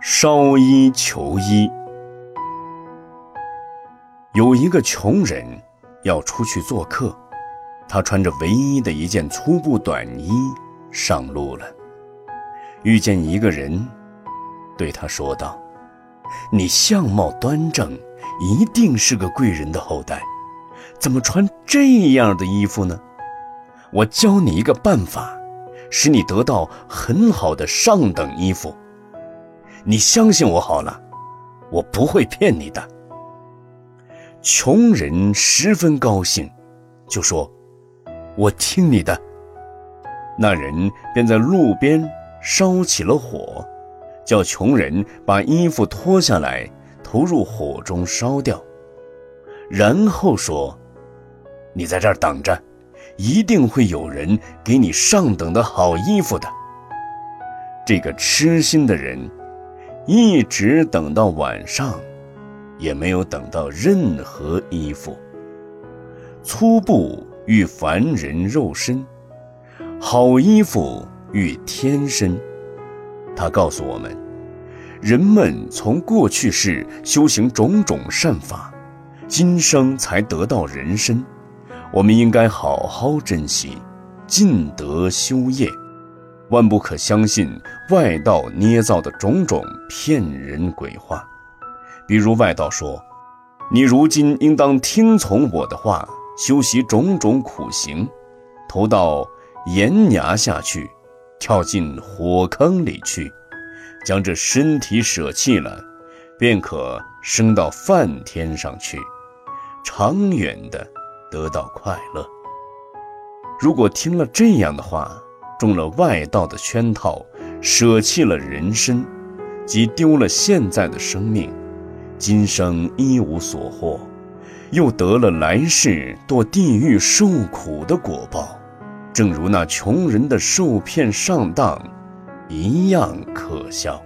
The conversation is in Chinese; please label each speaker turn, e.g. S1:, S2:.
S1: 烧衣求医。有一个穷人要出去做客，他穿着唯一的一件粗布短衣上路了。遇见一个人，对他说道：“你相貌端正，一定是个贵人的后代，怎么穿这样的衣服呢？我教你一个办法，使你得到很好的上等衣服。你相信我好了，我不会骗你的。”穷人十分高兴，就说：“我听你的。”那人便在路边烧起了火，叫穷人把衣服脱下来，投入火中烧掉。然后说：“你在这儿等着，一定会有人给你上等的好衣服的。”这个痴心的人，一直等到晚上。也没有等到任何衣服。粗布遇凡人肉身，好衣服遇天身。他告诉我们，人们从过去世修行种种善法，今生才得到人身。我们应该好好珍惜，尽德修业，万不可相信外道捏造的种种骗人鬼话。比如外道说：“你如今应当听从我的话，修习种种苦行，投到岩崖下去，跳进火坑里去，将这身体舍弃了，便可升到梵天上去，长远的得到快乐。如果听了这样的话，中了外道的圈套，舍弃了人身，即丢了现在的生命。”今生一无所获，又得了来世堕地狱受苦的果报，正如那穷人的受骗上当，一样可笑。